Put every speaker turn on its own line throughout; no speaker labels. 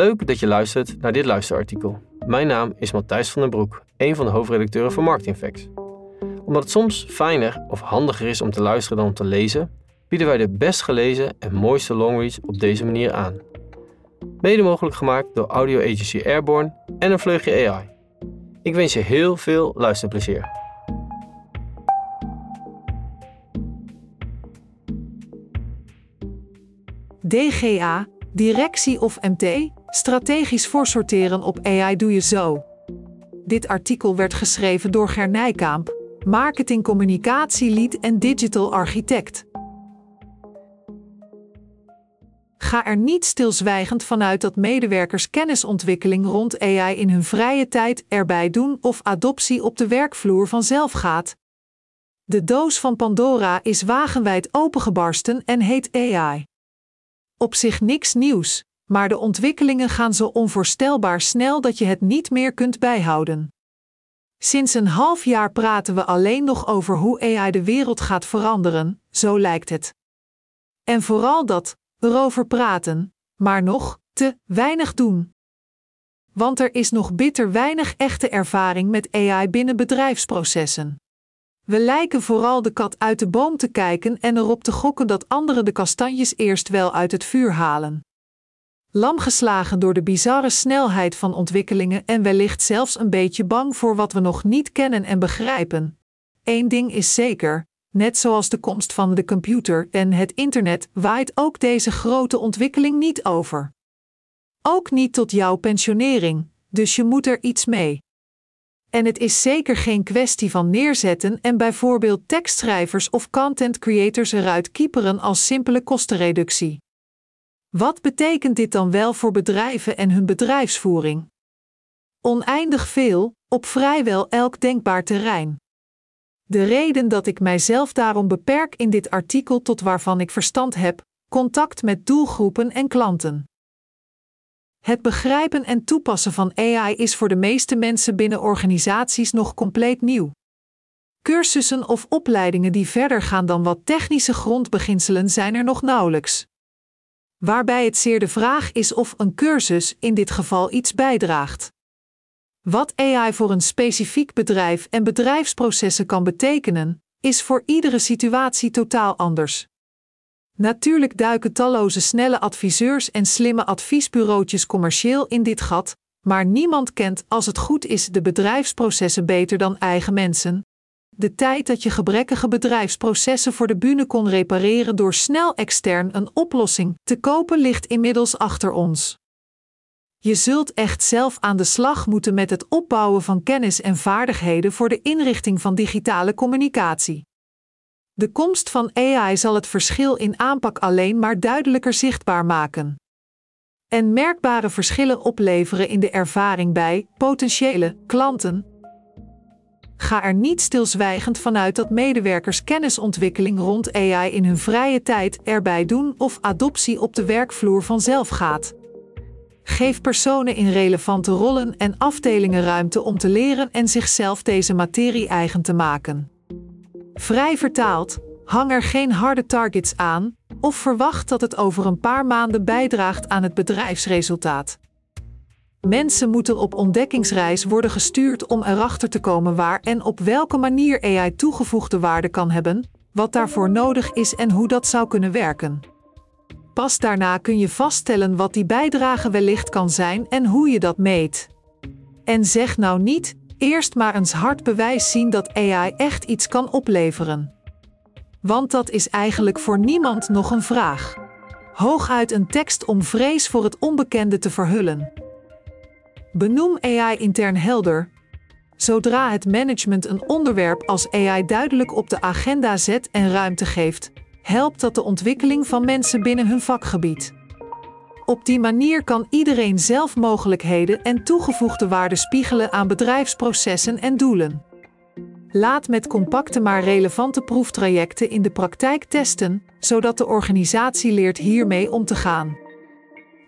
Leuk dat je luistert naar dit luisterartikel. Mijn naam is Matthijs van den Broek, een van de hoofdredacteuren van Marketing Facts. Omdat het soms fijner of handiger is om te luisteren dan om te lezen, bieden wij de best gelezen en mooiste longreads op deze manier aan. Mede mogelijk gemaakt door audio agency Airborne en een vleugje AI. Ik wens je heel veel luisterplezier.
DGA, directie of MT, strategisch voorsorteren op AI doe je zo. Dit artikel werd geschreven door Ger Nijkamp, marketing en digital architect. Ga er niet stilzwijgend vanuit dat medewerkers kennisontwikkeling rond AI in hun vrije tijd erbij doen of adoptie op de werkvloer vanzelf gaat. De doos van Pandora is wagenwijd opengebarsten en heet AI. Op zich niks nieuws, maar de ontwikkelingen gaan zo onvoorstelbaar snel dat je het niet meer kunt bijhouden. Sinds een half jaar praten we alleen nog over hoe AI de wereld gaat veranderen, zo lijkt het. En vooral dat, erover praten, maar nog te weinig doen. Want er is nog bitter weinig echte ervaring met AI binnen bedrijfsprocessen. We lijken vooral de kat uit de boom te kijken en erop te gokken dat anderen de kastanjes eerst wel uit het vuur halen. Lamgeslagen door de bizarre snelheid van ontwikkelingen en wellicht zelfs een beetje bang voor wat we nog niet kennen en begrijpen. Eén ding is zeker: net zoals de komst van de computer en het internet waait ook deze grote ontwikkeling niet over. Ook niet tot jouw pensionering, dus je moet er iets mee. En het is zeker geen kwestie van neerzetten en bijvoorbeeld tekstschrijvers of content creators eruit kieperen als simpele kostenreductie. Wat betekent dit dan wel voor bedrijven en hun bedrijfsvoering? Oneindig veel, op vrijwel elk denkbaar terrein. De reden dat ik mijzelf daarom beperk in dit artikel tot waarvan ik verstand heb, contact met doelgroepen en klanten. Het begrijpen en toepassen van AI is voor de meeste mensen binnen organisaties nog compleet nieuw. Cursussen of opleidingen die verder gaan dan wat technische grondbeginselen zijn er nog nauwelijks. Waarbij het zeer de vraag is of een cursus in dit geval iets bijdraagt. Wat AI voor een specifiek bedrijf en bedrijfsprocessen kan betekenen, is voor iedere situatie totaal anders. Natuurlijk duiken talloze snelle adviseurs en slimme adviesbureautjes commercieel in dit gat, maar niemand kent, als het goed is, de bedrijfsprocessen beter dan eigen mensen. De tijd dat je gebrekkige bedrijfsprocessen voor de bühne kon repareren door snel extern een oplossing te kopen ligt inmiddels achter ons. Je zult echt zelf aan de slag moeten met het opbouwen van kennis en vaardigheden voor de inrichting van digitale communicatie. De komst van AI zal het verschil in aanpak alleen maar duidelijker zichtbaar maken. En merkbare verschillen opleveren in de ervaring bij potentiële klanten. Ga er niet stilzwijgend vanuit dat medewerkers kennisontwikkeling rond AI in hun vrije tijd erbij doen of adoptie op de werkvloer vanzelf gaat. Geef personen in relevante rollen en afdelingen ruimte om te leren en zichzelf deze materie eigen te maken. Vrij vertaald, hang er geen harde targets aan of verwacht dat het over een paar maanden bijdraagt aan het bedrijfsresultaat. Mensen moeten op ontdekkingsreis worden gestuurd om erachter te komen waar en op welke manier AI toegevoegde waarde kan hebben, wat daarvoor nodig is en hoe dat zou kunnen werken. Pas daarna kun je vaststellen wat die bijdrage wellicht kan zijn en hoe je dat meet. En zeg nou niet: eerst maar eens hard bewijs zien dat AI echt iets kan opleveren. Want dat is eigenlijk voor niemand nog een vraag. Hooguit een tekst om vrees voor het onbekende te verhullen. Benoem AI intern helder. Zodra het management een onderwerp als AI duidelijk op de agenda zet en ruimte geeft, helpt dat de ontwikkeling van mensen binnen hun vakgebied. Op die manier kan iedereen zelf mogelijkheden en toegevoegde waarde spiegelen aan bedrijfsprocessen en doelen. Laat met compacte maar relevante proeftrajecten in de praktijk testen, zodat de organisatie leert hiermee om te gaan.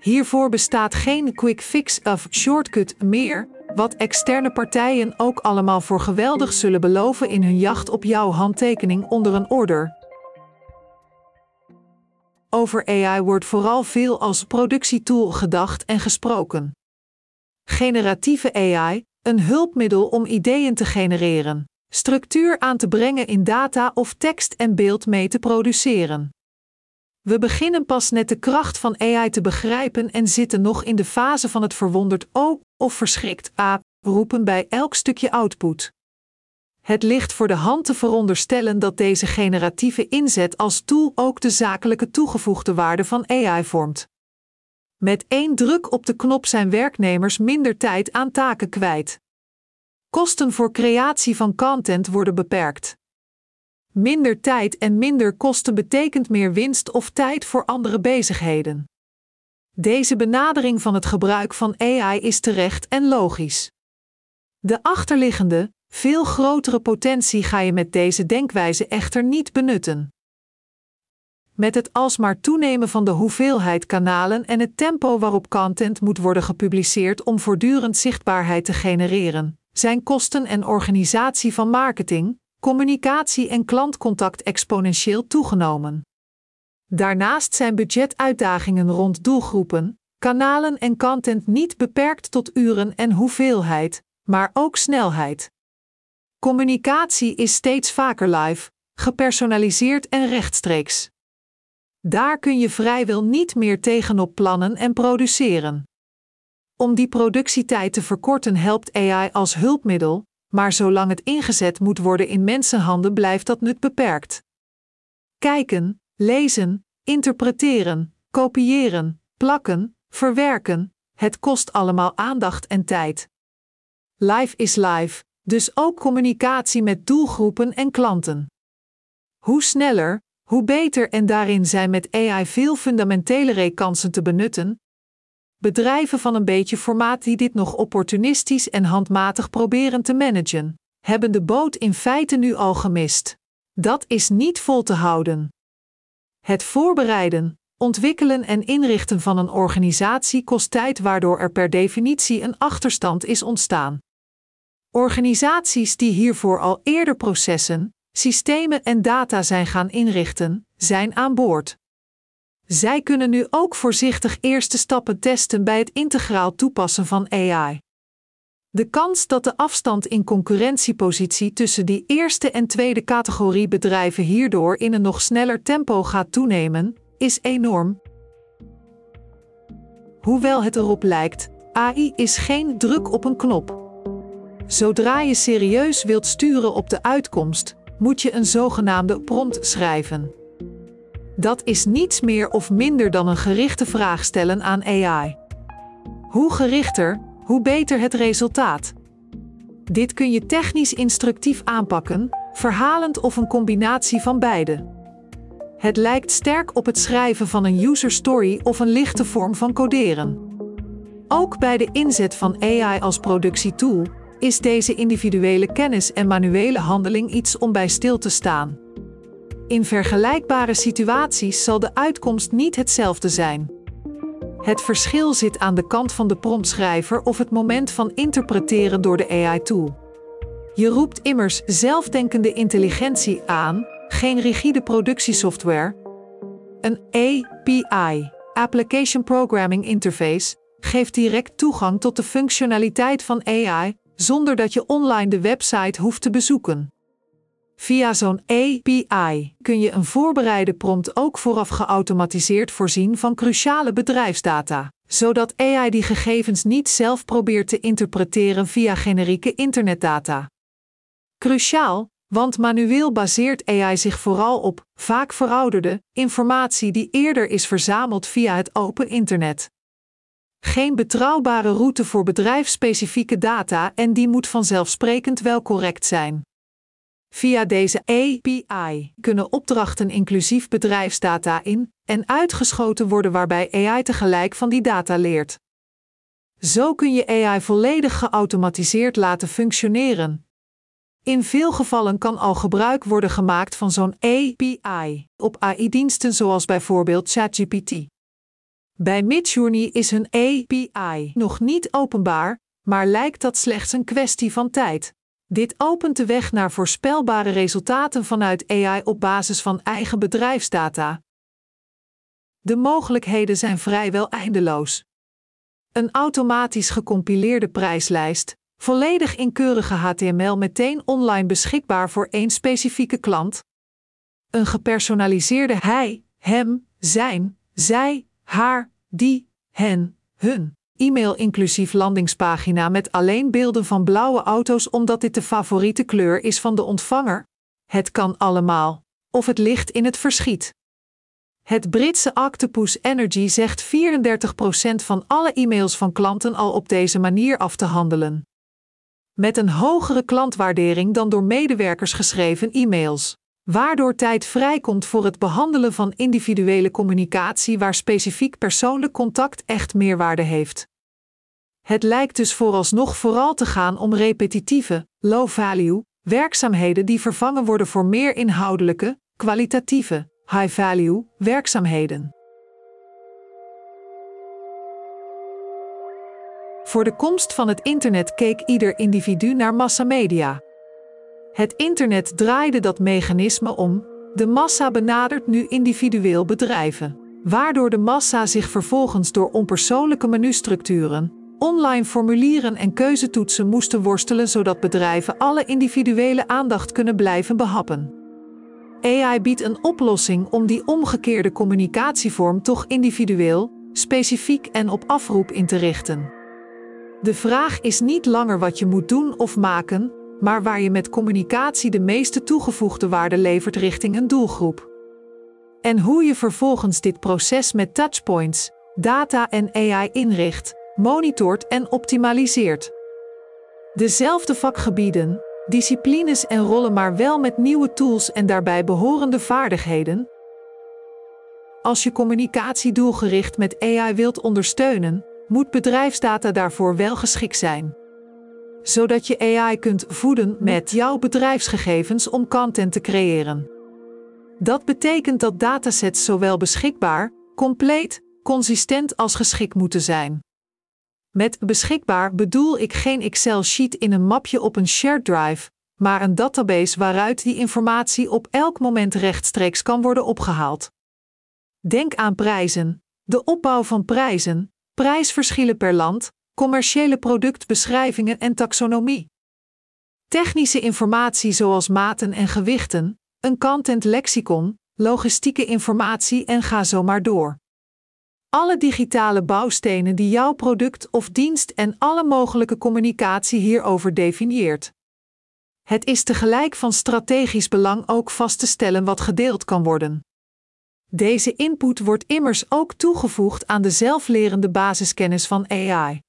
Hiervoor bestaat geen quick fix of shortcut meer, wat externe partijen ook allemaal voor geweldig zullen beloven in hun jacht op jouw handtekening onder een order, Over AI wordt vooral veel als productietool gedacht en gesproken. Generatieve AI, een hulpmiddel om ideeën te genereren, structuur aan te brengen in data of tekst en beeld mee te produceren. We beginnen pas net de kracht van AI te begrijpen en zitten nog in de fase van het verwonderd O of verschrikt A roepen bij elk stukje output. Het ligt voor de hand te veronderstellen dat deze generatieve inzet als tool ook de zakelijke toegevoegde waarde van AI vormt. Met één druk op de knop zijn werknemers minder tijd aan taken kwijt. Kosten voor creatie van content worden beperkt. Minder tijd en minder kosten betekent meer winst of tijd voor andere bezigheden. Deze benadering van het gebruik van AI is terecht en logisch. De achterliggende, veel grotere potentie ga je met deze denkwijze echter niet benutten. Met het alsmaar toenemen van de hoeveelheid kanalen en het tempo waarop content moet worden gepubliceerd om voortdurend zichtbaarheid te genereren, zijn kosten en organisatie van marketing, communicatie en klantcontact exponentieel toegenomen. Daarnaast zijn budgetuitdagingen rond doelgroepen, kanalen en content niet beperkt tot uren en hoeveelheid, maar ook snelheid. Communicatie is steeds vaker live, gepersonaliseerd en rechtstreeks. Daar kun je vrijwel niet meer tegenop plannen en produceren. Om die productietijd te verkorten helpt AI als hulpmiddel, maar zolang het ingezet moet worden in mensenhanden blijft dat nut beperkt. Kijken, lezen, interpreteren, kopiëren, plakken, verwerken, het kost allemaal aandacht en tijd. Live is live, dus ook communicatie met doelgroepen en klanten. Hoe sneller, hoe beter en daarin zijn met AI veel fundamentelere kansen te benutten. Bedrijven van een beetje formaat die dit nog opportunistisch en handmatig proberen te managen, hebben de boot in feite nu al gemist. Dat is niet vol te houden. Het voorbereiden, ontwikkelen en inrichten van een organisatie kost tijd, waardoor er per definitie een achterstand is ontstaan. Organisaties die hiervoor al eerder processen, systemen en data zijn gaan inrichten, zijn aan boord. Zij kunnen nu ook voorzichtig eerste stappen testen bij het integraal toepassen van AI. De kans dat de afstand in concurrentiepositie tussen die eerste en tweede categorie bedrijven hierdoor in een nog sneller tempo gaat toenemen, is enorm. Hoewel het erop lijkt, AI is geen druk op een knop. Zodra je serieus wilt sturen op de uitkomst, moet je een zogenaamde prompt schrijven. Dat is niets meer of minder dan een gerichte vraag stellen aan AI. Hoe gerichter, hoe beter het resultaat. Dit kun je technisch instructief aanpakken, verhalend of een combinatie van beide. Het lijkt sterk op het schrijven van een user story of een lichte vorm van coderen. Ook bij de inzet van AI als productietool is deze individuele kennis en manuele handeling iets om bij stil te staan. In vergelijkbare situaties zal de uitkomst niet hetzelfde zijn. Het verschil zit aan de kant van de promptschrijver of het moment van interpreteren door de AI-tool. Je roept immers zelfdenkende intelligentie aan, geen rigide productiesoftware. Een API, Application Programming Interface, geeft direct toegang tot de functionaliteit van AI zonder dat je online de website hoeft te bezoeken. Via zo'n API kun je een voorbereide prompt ook vooraf geautomatiseerd voorzien van cruciale bedrijfsdata, zodat AI die gegevens niet zelf probeert te interpreteren via generieke internetdata. Cruciaal, want manueel baseert AI zich vooral op, vaak verouderde, informatie die eerder is verzameld via het open internet geen betrouwbare route voor bedrijfsspecifieke data en die moet vanzelfsprekend wel correct zijn. Via deze API kunnen opdrachten inclusief bedrijfsdata in en uitgeschoten worden waarbij AI tegelijk van die data leert. Zo kun je AI volledig geautomatiseerd laten functioneren. In veel gevallen kan al gebruik worden gemaakt van zo'n API op AI-diensten zoals bijvoorbeeld ChatGPT. Bij Midjourney is hun API nog niet openbaar, maar lijkt dat slechts een kwestie van tijd. Dit opent de weg naar voorspelbare resultaten vanuit AI op basis van eigen bedrijfsdata, De mogelijkheden zijn vrijwel eindeloos. Een automatisch gecompileerde prijslijst, volledig in keurige HTML meteen online beschikbaar voor één specifieke klant. Een gepersonaliseerde hij, hem, zijn, zij, haar, die, hen, hun. E-mail inclusief landingspagina met alleen beelden van blauwe auto's omdat dit de favoriete kleur is van de ontvanger. Het kan allemaal. Of het ligt in het verschiet. Het Britse Octopus Energy zegt 34% van alle e-mails van klanten al op deze manier af te handelen. Met een hogere klantwaardering dan door medewerkers geschreven e-mails waardoor tijd vrijkomt voor het behandelen van individuele communicatie waar specifiek persoonlijk contact echt meerwaarde heeft. Het lijkt dus vooralsnog vooral te gaan om repetitieve, low-value werkzaamheden die vervangen worden voor meer inhoudelijke, kwalitatieve, high-value werkzaamheden. Voor de komst van het internet keek ieder individu naar massamedia. Het internet draaide dat mechanisme om. De massa benadert nu individueel bedrijven, waardoor de massa zich vervolgens door onpersoonlijke menustructuren, online formulieren en keuzetoetsen moesten worstelen zodat bedrijven alle individuele aandacht kunnen blijven behappen. AI biedt een oplossing om die omgekeerde communicatievorm toch individueel, specifiek en op afroep in te richten. De vraag is niet langer wat je moet doen of maken, maar waar je met communicatie de meeste toegevoegde waarde levert richting een doelgroep. En hoe je vervolgens dit proces met touchpoints, data en AI inricht, monitort en optimaliseert. Dezelfde vakgebieden, disciplines en rollen, maar wel met nieuwe tools en daarbij behorende vaardigheden. Als je communicatie doelgericht met AI wilt ondersteunen, moet bedrijfsdata daarvoor wel geschikt zijn zodat je AI kunt voeden met jouw bedrijfsgegevens om content te creëren. Dat betekent dat datasets zowel beschikbaar, compleet, consistent als geschikt moeten zijn. Met beschikbaar bedoel ik geen Excel-sheet in een mapje op een shared drive, maar een database waaruit die informatie op elk moment rechtstreeks kan worden opgehaald. Denk aan prijzen, de opbouw van prijzen, prijsverschillen per land, commerciële productbeschrijvingen en taxonomie. Technische informatie zoals maten en gewichten, een content lexicon, logistieke informatie en ga zo maar door. Alle digitale bouwstenen die jouw product of dienst en alle mogelijke communicatie hierover definieert. Het is tegelijk van strategisch belang ook vast te stellen wat gedeeld kan worden. Deze input wordt immers ook toegevoegd aan de zelflerende basiskennis van AI.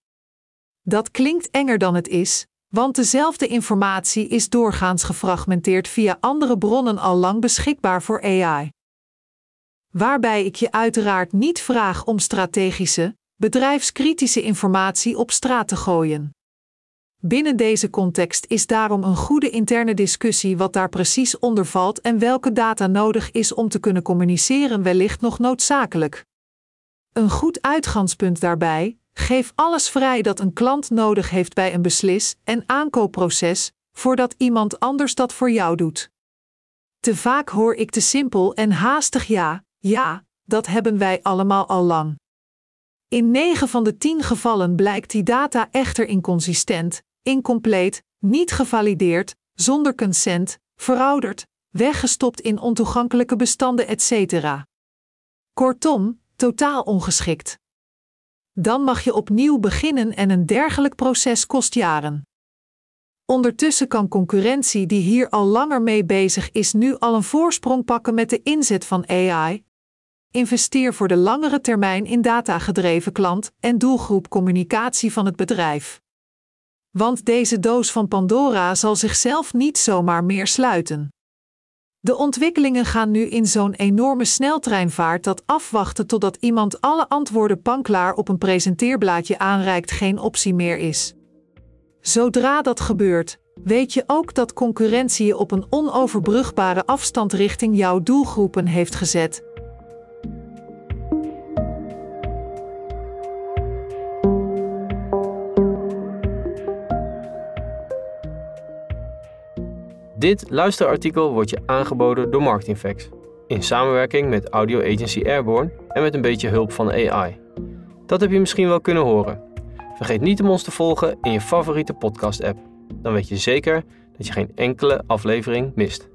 Dat klinkt enger dan het is, want dezelfde informatie is doorgaans gefragmenteerd via andere bronnen al lang beschikbaar voor AI. Waarbij ik je uiteraard niet vraag om strategische, bedrijfskritische informatie op straat te gooien. Binnen deze context is daarom een goede interne discussie wat daar precies onder valt en welke data nodig is om te kunnen communiceren wellicht nog noodzakelijk. Een goed uitgangspunt daarbij, Geef alles vrij dat een klant nodig heeft bij een beslis- en aankoopproces, voordat iemand anders dat voor jou doet. Te vaak hoor ik te simpel en haastig ja, ja, dat hebben wij allemaal al lang. In 9 van de 10 gevallen blijkt die data echter inconsistent, incompleet, niet gevalideerd, zonder consent, verouderd, weggestopt in ontoegankelijke bestanden etc. Kortom, totaal ongeschikt. Dan mag je opnieuw beginnen en een dergelijk proces kost jaren. Ondertussen kan concurrentie die hier al langer mee bezig is nu al een voorsprong pakken met de inzet van AI. Investeer voor de langere termijn in datagedreven klant- en doelgroepcommunicatie van het bedrijf. Want deze doos van Pandora zal zichzelf niet zomaar meer sluiten. De ontwikkelingen gaan nu in zo'n enorme sneltreinvaart dat afwachten totdat iemand alle antwoorden panklaar op een presenteerblaadje aanreikt geen optie meer is. Zodra dat gebeurt, weet je ook dat concurrentie je op een onoverbrugbare afstand richting jouw doelgroepen heeft gezet
Dit luisterartikel wordt je aangeboden door Marketingfacts. in samenwerking met audio agency Airborne en met een beetje hulp van AI. Dat heb je misschien wel kunnen horen. Vergeet niet om ons te volgen in je favoriete podcast-app. Dan weet je zeker dat je geen enkele aflevering mist.